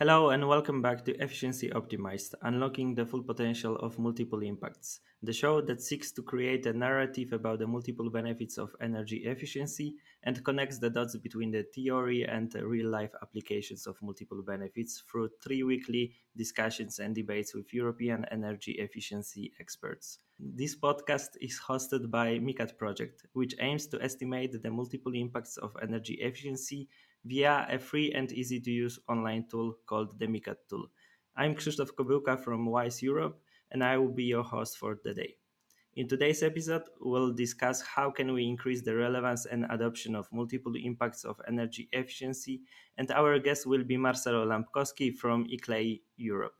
Hello and welcome back to Efficiency Optimized, unlocking the full potential of multiple impacts, the show that seeks to create a narrative about the multiple benefits of energy efficiency and connects the dots between the theory and real life applications of multiple benefits through three weekly discussions and debates with European energy efficiency experts. This podcast is hosted by MICAT Project, which aims to estimate the multiple impacts of energy efficiency via a free and easy to use online tool called the MICAT tool. I'm Krzysztof Kobyłka from WiseEuropa and I will be your host for the day. In today's episode, we'll discuss how can we increase the relevance and adoption of multiple impacts of energy efficiency and our guest will be Marcelo Lampkowski from ICLEI Europe.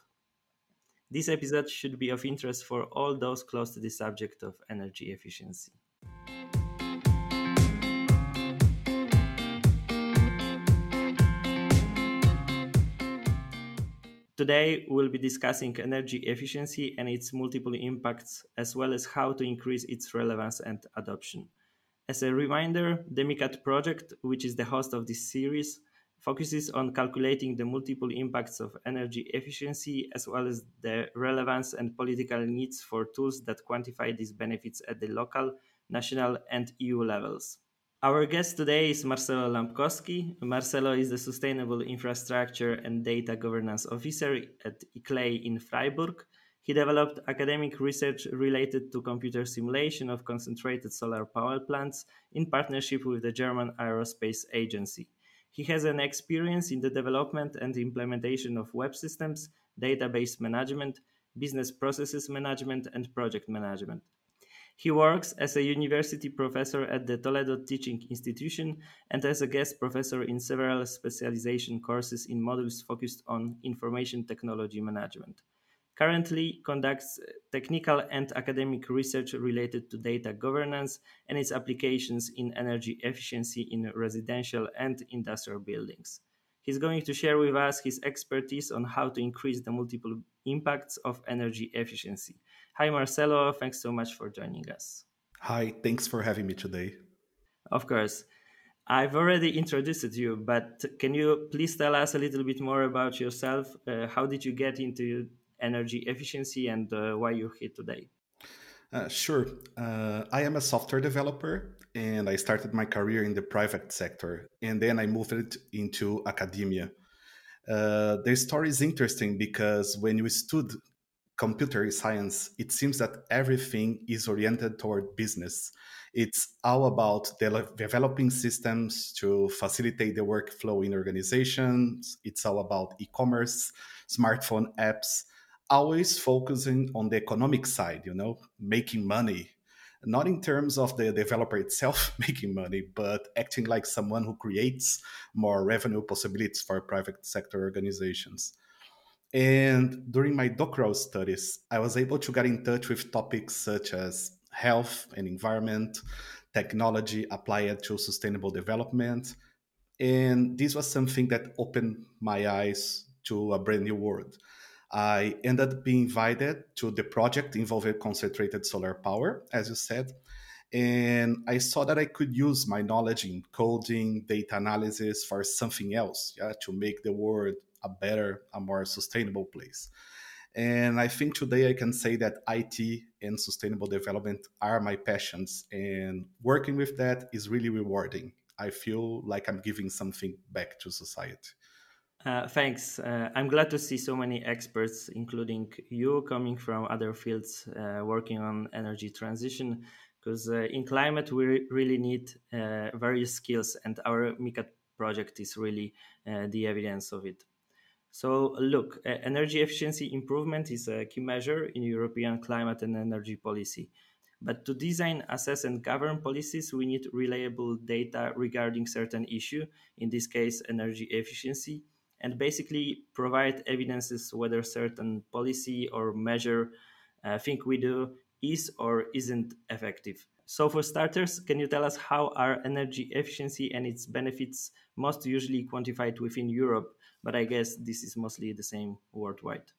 This episode should be of interest for all those close to the subject of energy efficiency. Today, we'll be discussing energy efficiency and its multiple impacts, as well as how to increase its relevance and adoption. As a reminder, the MICAT project, which is the host of this series, focuses on calculating the multiple impacts of energy efficiency as well as the relevance and political needs for tools that quantify these benefits at the local, national, and EU levels. Our guest today is Marcelo Lampkowski. Marcelo is the Sustainable Infrastructure and Data Governance Officer at ICLEI in Freiburg. He developed academic research related to computer simulation of concentrated solar power plants in partnership with the German Aerospace Agency. He has an experience in the development and implementation of web systems, database management, business processes management, and project management. He works as a university professor at the Toledo Teaching Institution and as a guest professor in several specialization courses in modules focused on information technology management. Currently conducts technical and academic research related to data governance and its applications in energy efficiency in residential and industrial buildings. He's going to share with us his expertise on how to increase the multiple impacts of energy efficiency. Hi, Marcelo. Thanks so much for joining us. Hi, thanks for having me today. Of course. I've already introduced you, but can you please tell us a little bit more about yourself? Uh, how did you get into energy efficiency and uh, why you're here today? Uh, sure. Uh, I am a software developer and I started my career in the private sector. And then I moved it into academia. Uh, the story is interesting because when you stood computer science, it seems that everything is oriented toward business. It's all about de- developing systems to facilitate the workflow in organizations. It's all about e commerce, smartphone apps, always focusing on the economic side, you know, making money, not in terms of the developer itself making money, but acting like someone who creates more revenue possibilities for private sector organizations. And during my doctoral studies, I was able to get in touch with topics such as health and environment, technology applied to sustainable development. And this was something that opened my eyes to a brand new world. I ended up being invited to the project involving concentrated solar power, as you said. And I saw that I could use my knowledge in coding, data analysis for something else, yeah, to make the world a better, a more sustainable place. And I think today I can say that IT and sustainable development are my passions. And working with that is really rewarding. I feel like I'm giving something back to society. Uh, thanks. Uh, I'm glad to see so many experts, including you, coming from other fields uh, working on energy transition. Because uh, in climate, we re- really need uh, various skills, and our MICAT project is really uh, the evidence of it. So, look, energy efficiency improvement is a key measure in European climate and energy policy. But to design, assess, and govern policies, we need reliable data regarding certain issue, in this case, energy efficiency and basically provide evidences whether certain policy or measure uh, think we do is or isn't effective. So for starters, can you tell us how are energy efficiency and its benefits most usually quantified within Europe? But I guess this is mostly the same worldwide.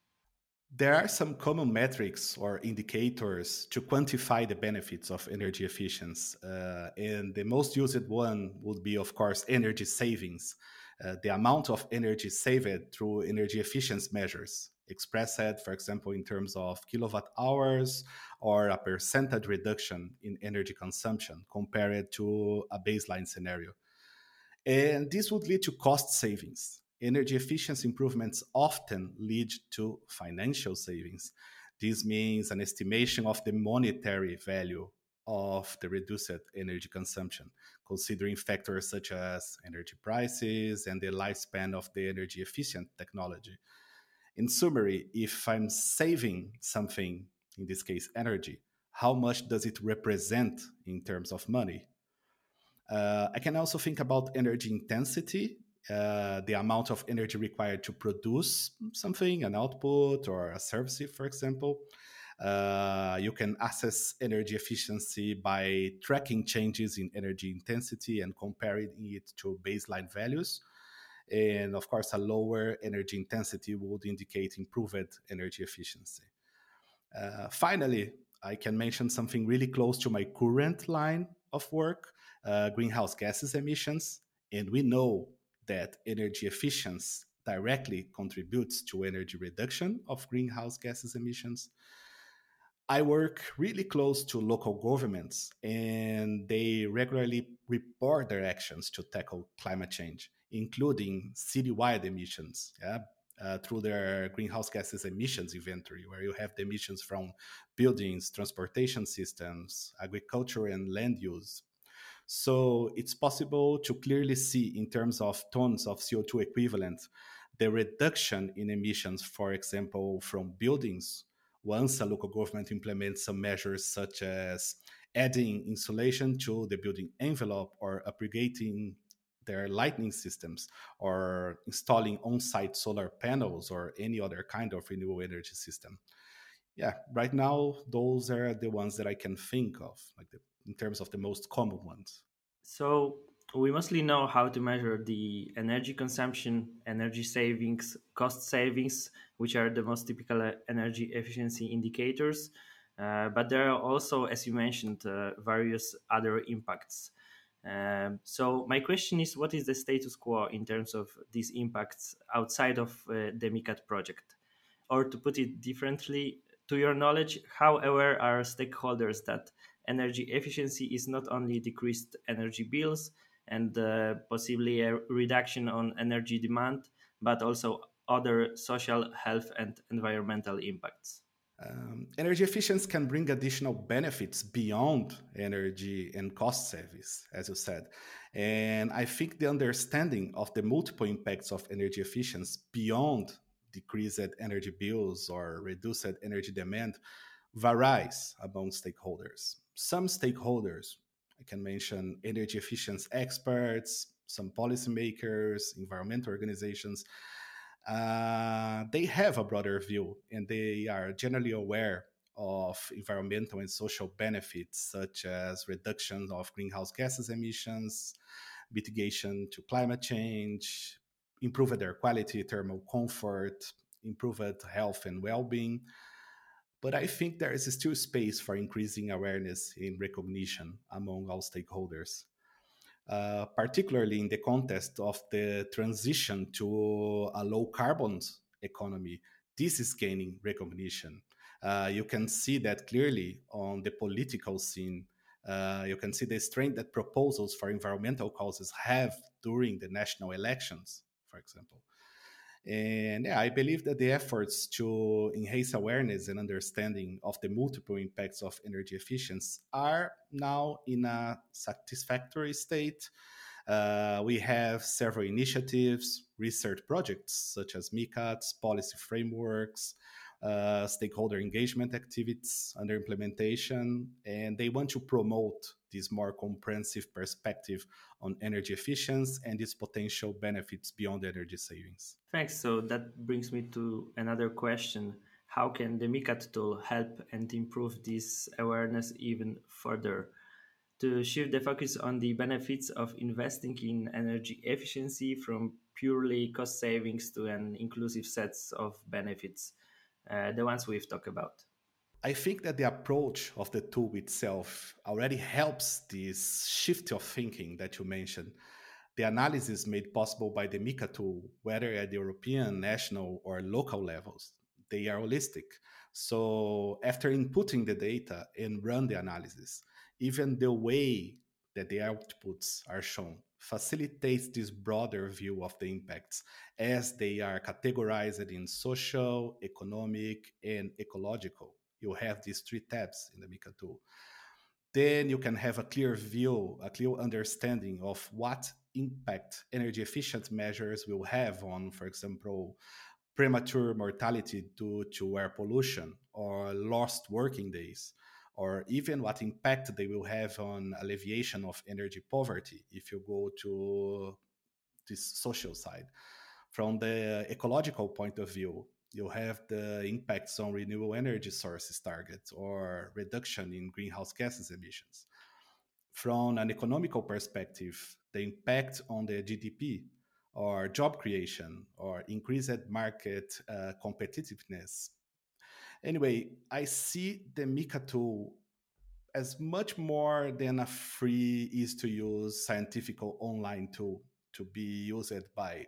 There are some common metrics or indicators to quantify the benefits of energy efficiency. Uh, and the most used one would be, of course, energy savings uh, the amount of energy saved through energy efficiency measures, expressed, for example, in terms of kilowatt hours or a percentage reduction in energy consumption compared to a baseline scenario. And this would lead to cost savings. Energy efficiency improvements often lead to financial savings. This means an estimation of the monetary value of the reduced energy consumption, considering factors such as energy prices and the lifespan of the energy efficient technology. In summary, if I'm saving something, in this case energy, how much does it represent in terms of money? Uh, I can also think about energy intensity, uh, the amount of energy required to produce something, an output or a service, for example. Uh, you can assess energy efficiency by tracking changes in energy intensity and comparing it to baseline values. And of course, a lower energy intensity would indicate improved energy efficiency. Uh, finally, I can mention something really close to my current line of work uh, greenhouse gases emissions. And we know that energy efficiency directly contributes to energy reduction of greenhouse gases emissions. I work really close to local governments, and they regularly report their actions to tackle climate change, including citywide emissions. Yeah, uh, through their greenhouse gases emissions inventory, where you have the emissions from buildings, transportation systems, agriculture and land use. So it's possible to clearly see in terms of tons of CO2 equivalent the reduction in emissions, for example, from buildings. Once a local government implements some measures such as adding insulation to the building envelope or upgrading their lighting systems or installing on-site solar panels or any other kind of renewable energy system. Yeah right now those are the ones that i can think of like the, in terms of the most common ones? So we mostly know how to measure the energy consumption energy savings cost savings which are the most typical uh, energy efficiency indicators. Uh, but there are also as you mentioned uh, various other impacts. Um, so my question is, what is the status quo in terms of these impacts outside of uh, the MICAT project? Or to put it differently, to your knowledge, how aware are stakeholders that energy efficiency is not only decreased energy bills and uh, possibly a reduction on energy demand, but also other social, health, and environmental impacts? Um, energy efficiency can bring additional benefits beyond energy and cost savings, as you said. And I think the understanding of the multiple impacts of energy efficiency beyond decreased energy bills or reduced energy demand varies among stakeholders. Some stakeholders, I can mention energy efficiency experts, some policymakers, environmental organizations, uh, they have a broader view and they are generally aware of environmental and social benefits such as reduction of greenhouse gases emissions, mitigation to climate change, improved air quality, thermal comfort, improved health and well-being. But I think there is still space for increasing awareness and recognition among all stakeholders. Uh, particularly in the context of the transition to a low carbon economy. This is gaining recognition. Uh, you can see that clearly on the political scene. Uh, you can see the strength that proposals for environmental causes have during the national elections, for example. And yeah, I believe that the efforts to enhance awareness and understanding of the multiple impacts of energy efficiency are now in a satisfactory state. Uh, we have several initiatives, research projects such as MICATs, policy frameworks, uh, stakeholder engagement activities under implementation, and they want to promote this more comprehensive perspective on energy efficiency and its potential benefits beyond energy savings. Thanks. So that brings me to another question. How can the MICAT tool help and improve this awareness even further? To shift the focus on the benefits of investing in energy efficiency from purely cost savings to an inclusive set of benefits Uh, the ones we've talked about. I think that the approach of the tool itself already helps this shift of thinking that you mentioned. The analysis made possible by the MICAT tool, whether at the European, national, or local levels, they are holistic. So after inputting the data and run the analysis, even the way that the outputs are shown facilitates this broader view of the impacts as they are categorized in social, economic, and ecological. You have these three tabs in the MICAT tool. Then you can have a clear view, a clear understanding of what impact energy efficient measures will have on, for example, premature mortality due to air pollution or lost working days or even what impact they will have on alleviation of energy poverty if you go to this social side. From the ecological point of view, you have the impacts on renewable energy sources targets or reduction in greenhouse gases emissions. From an economical perspective, the impact on the GDP or job creation or increased market uh, competitiveness Anyway, I see the MICAT tool as much more than a free, easy to use scientific online tool to be used by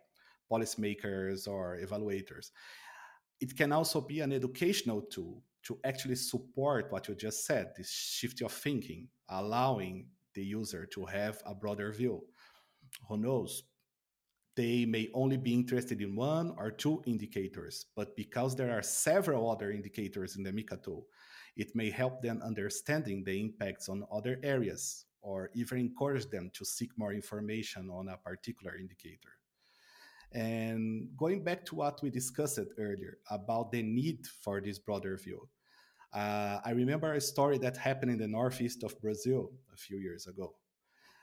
policymakers or evaluators. It can also be an educational tool to actually support what you just said this shift of thinking, allowing the user to have a broader view. Who knows? They may only be interested in one or two indicators, but because there are several other indicators in the MICAT tool, it may help them understanding the impacts on other areas or even encourage them to seek more information on a particular indicator. And going back to what we discussed earlier about the need for this broader view, uh, I remember a story that happened in the northeast of Brazil a few years ago.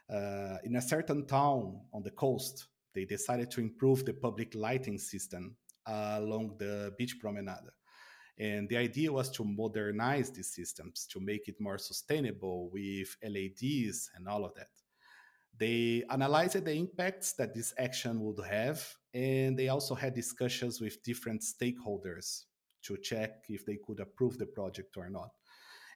Uh, in a certain town on the coast, they decided to improve the public lighting system along the beach promenade. And the idea was to modernize these systems to make it more sustainable with LEDs and all of that. They analyzed the impacts that this action would have, and they also had discussions with different stakeholders to check if they could approve the project or not.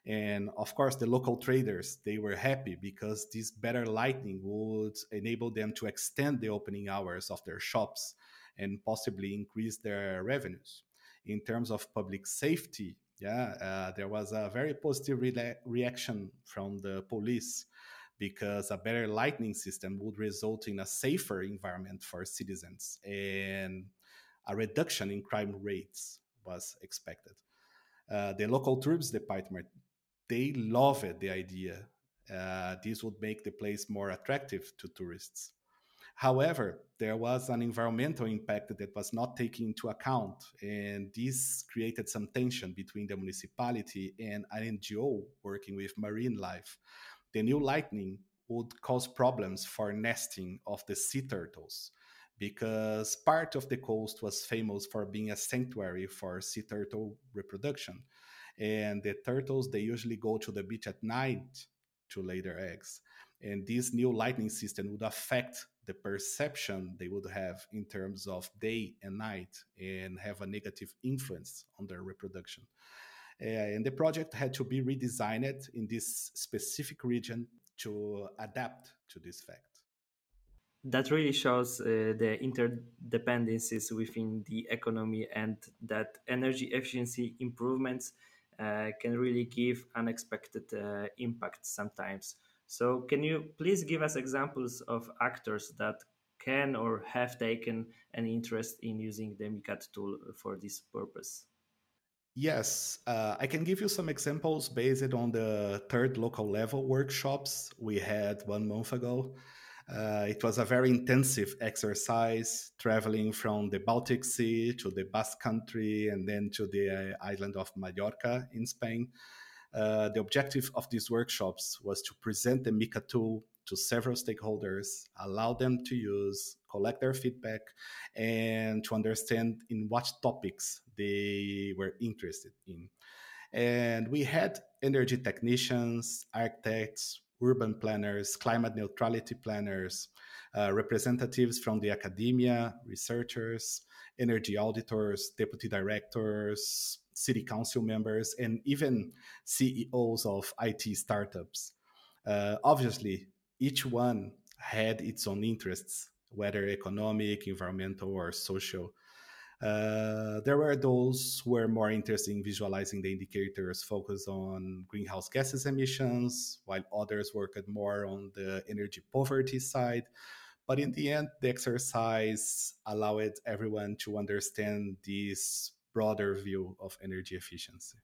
And of course, the local traders, they were happy because this better lighting would enable them to extend the opening hours of their shops and possibly increase their revenues. In terms of public safety, yeah, uh, there was a very positive re- reaction from the police because a better lighting system would result in a safer environment for citizens and a reduction in crime rates was expected. Uh, the local tourism department they loved the idea. Uh, this would make the place more attractive to tourists. However, there was an environmental impact that was not taken into account, and this created some tension between the municipality and an NGO working with marine life. The new lightning would cause problems for nesting of the sea turtles because part of the coast was famous for being a sanctuary for sea turtle reproduction and the turtles they usually go to the beach at night to lay their eggs. And this new lighting system would affect the perception they would have in terms of day and night and have a negative influence on their reproduction. Uh, and the project had to be redesigned in this specific region to adapt to this fact. That really shows uh, the interdependencies within the economy and that energy efficiency improvements can really give unexpected uh, impact sometimes. So, can you please give us examples of actors that can or have taken an interest in using the MICAT tool for this purpose? Yes, uh, I can give you some examples based on the third local level workshops we had one month ago. Uh, it was a very intensive exercise, traveling from the Baltic Sea to the Basque Country and then to the uh, island of Mallorca in Spain. Uh, the objective of these workshops was to present the MICAT tool to several stakeholders, allow them to use, collect their feedback, and to understand in what topics they were interested in. And we had energy technicians, architects, urban planners, climate neutrality planners, uh, representatives from the academia, researchers, energy auditors, deputy directors, city council members, and even CEOs of IT startups. Uh, obviously, each one had its own interests, whether economic, environmental, or social. Uh, there were those who were more interested in visualizing the indicators focused on greenhouse gases emissions, while others worked more on the energy poverty side. But in the end, the exercise allowed everyone to understand this broader view of energy efficiency.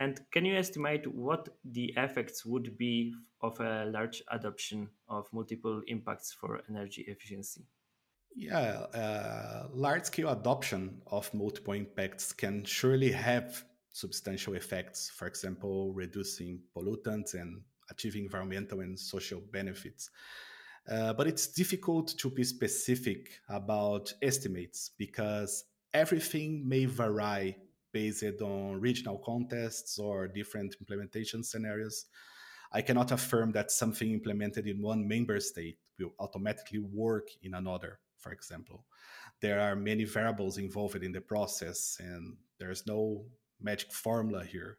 And can you estimate what the effects would be of a large adoption of multiple impacts for energy efficiency? Yeah, uh, large scale adoption of multiple impacts can surely have substantial effects, for example, reducing pollutants and achieving environmental and social benefits. Uh, but it's difficult to be specific about estimates because everything may vary based on regional contexts or different implementation scenarios. I cannot affirm that something implemented in one member state will automatically work in another for example. There are many variables involved in the process, and there's no magic formula here.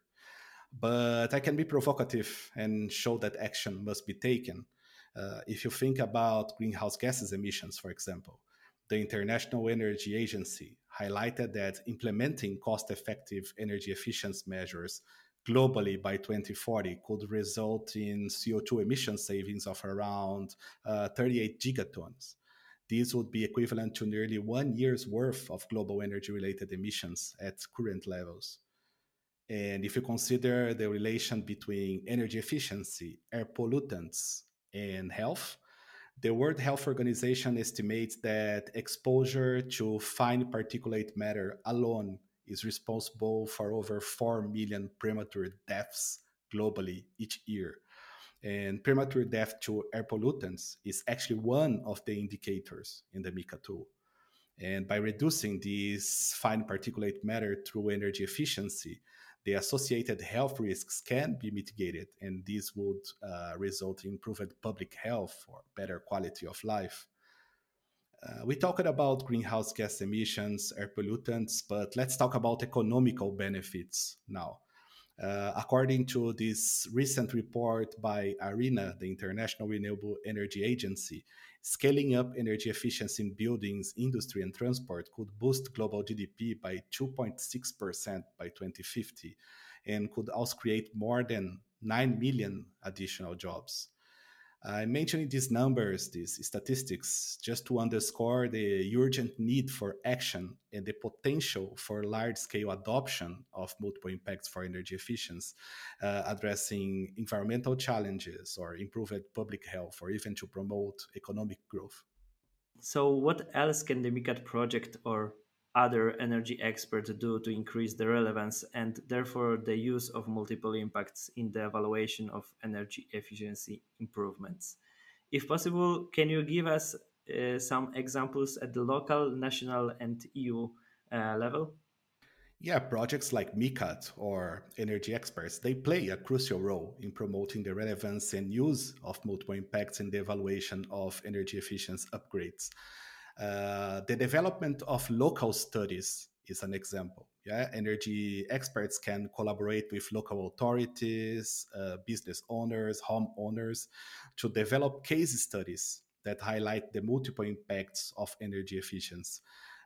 But I can be provocative and show that action must be taken. Uh, if you think about greenhouse gases emissions, for example, the International Energy Agency highlighted that implementing cost effective energy efficiency measures globally by 2040 could result in CO2 emission savings of around uh, 38 gigatons. These would be equivalent to nearly one year's worth of global energy related emissions at current levels. And if you consider the relation between energy efficiency, air pollutants, and health, the World Health Organization estimates that exposure to fine particulate matter alone is responsible for over 4 million premature deaths globally each year. And premature death to air pollutants is actually one of the indicators in the MICAT tool. And by reducing these fine particulate matter through energy efficiency, the associated health risks can be mitigated, and this would uh, result in improved public health or better quality of life. Uh, we talked about greenhouse gas emissions, air pollutants, but let's talk about economical benefits now. Uh, according to this recent report by IRENA, the International Renewable Energy Agency, scaling up energy efficiency in buildings, industry, and transport could boost global GDP by 2.6% by 2050 and could also create more than 9 million additional jobs. I'm mentioning these numbers, these statistics, just to underscore the urgent need for action and the potential for large scale adoption of multiple impacts for energy efficiency, uh, addressing environmental challenges or improved public health, or even to promote economic growth. So, what else can the MICAT project or other energy experts do to increase the relevance and therefore the use of multiple impacts in the evaluation of energy efficiency improvements. If possible, can you give us uh, some examples at the local, national, and EU uh, level? Yeah, projects like MICAT or Energy Experts, they play a crucial role in promoting the relevance and use of multiple impacts in the evaluation of energy efficiency upgrades. Uh, the development of local studies is an example. Yeah, energy experts can collaborate with local authorities, uh, business owners, homeowners to develop case studies that highlight the multiple impacts of energy efficiency.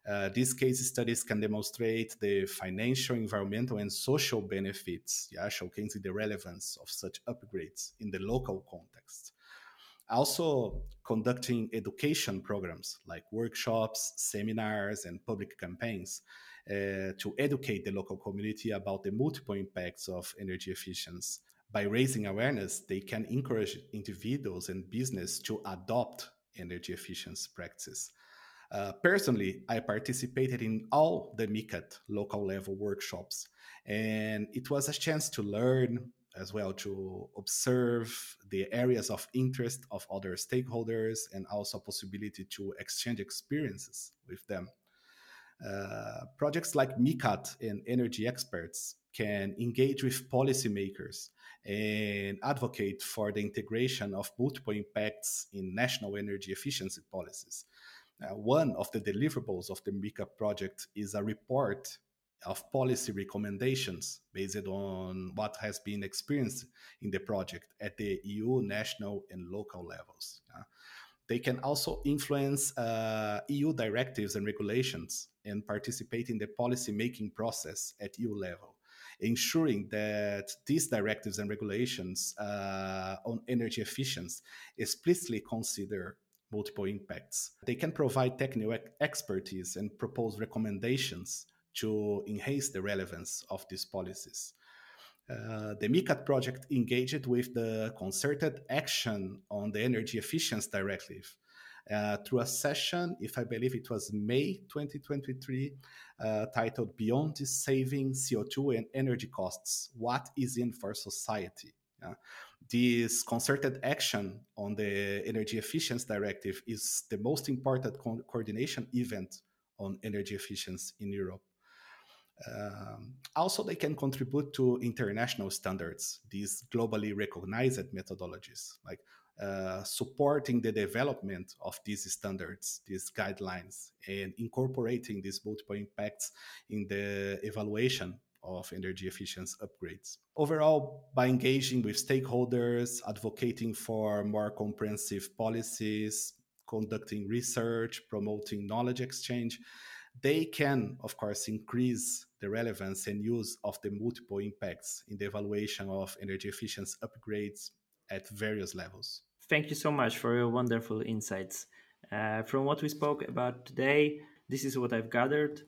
Uh, these case studies can demonstrate the financial, environmental, and social benefits, yeah, showcasing the relevance of such upgrades in the local context also conducting education programs like workshops, seminars, and public campaigns uh, to educate the local community about the multiple impacts of energy efficiency. By raising awareness, they can encourage individuals and business to adopt energy efficiency practices. Uh, personally, I participated in all the MICAT local level workshops, and it was a chance to learn, as well to observe the areas of interest of other stakeholders and also possibility to exchange experiences with them. Uh, projects like MICAT and energy experts can engage with policymakers and advocate for the integration of multiple impacts in national energy efficiency policies. Uh, one of the deliverables of the MICAT project is a report of policy recommendations based on what has been experienced in the project at the EU, national, and local levels. Yeah. They can also influence uh, EU directives and regulations and participate in the policy making process at EU level, ensuring that these directives and regulations uh, on energy efficiency explicitly consider multiple impacts. They can provide technical expertise and propose recommendations to enhance the relevance of these policies. Uh, the MICAT project engaged with the concerted action on the energy efficiency directive uh, through a session, if I believe it was May 2023, uh, titled Beyond Saving CO2 and Energy Costs What is in for Society? this concerted action on the energy efficiency directive is the most important co- coordination event on energy efficiency in Europe. Um, also, they can contribute to international standards, these globally recognized methodologies, like uh, supporting the development of these standards, these guidelines, and incorporating these multiple impacts in the evaluation of energy efficiency upgrades. Overall, by engaging with stakeholders, advocating for more comprehensive policies, conducting research, promoting knowledge exchange, they can, of course, increase the relevance and use of the multiple impacts in the evaluation of energy efficiency upgrades at various levels. Thank you so much for your wonderful insights. Uh, from what we spoke about today, this is what I've gathered.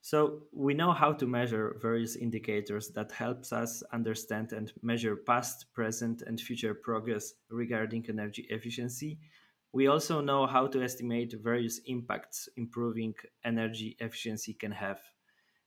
So we know how to measure various indicators that helps us understand and measure past, present, and future progress regarding energy efficiency we also know how to estimate various impacts improving energy efficiency can have.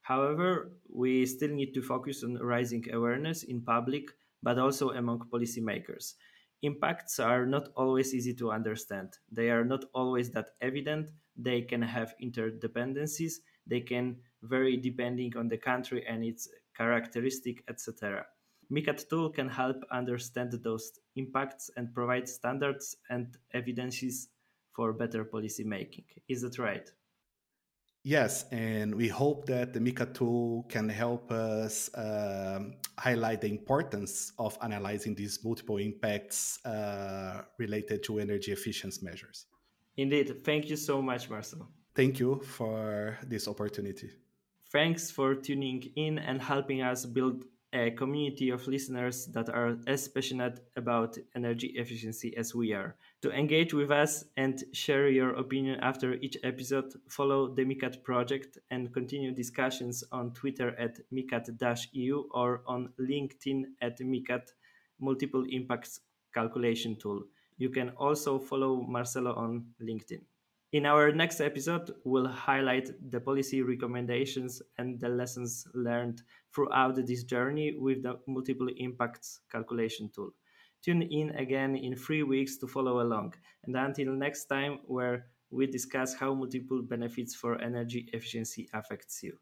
However, we still need to focus on raising awareness in public, but also among policymakers. Impacts are not always easy to understand. They are not always that evident. They can have interdependencies. They can vary depending on the country and its characteristic, etc. MICAT tool can help understand those impacts and provide standards and evidences for better policy making. Is that right? Yes, and we hope that the MICAT tool can help us um, highlight the importance of analyzing these multiple impacts uh, related to energy efficiency measures. Indeed. Thank you so much, Marcel. Thank you for this opportunity. Thanks for tuning in and helping us build a community of listeners that are as passionate about energy efficiency as we are. To engage with us and share your opinion after each episode, follow the MICAT project and continue discussions on Twitter at MICAT-EU or on LinkedIn at MICAT Multiple Impacts Calculation Tool. You can also follow Marcelo on LinkedIn. In our next episode, we'll highlight the policy recommendations and the lessons learned throughout this journey with the multiple impacts calculation tool. Tune in again in three weeks to follow along. And until next time, where we discuss how multiple benefits for energy efficiency affects you.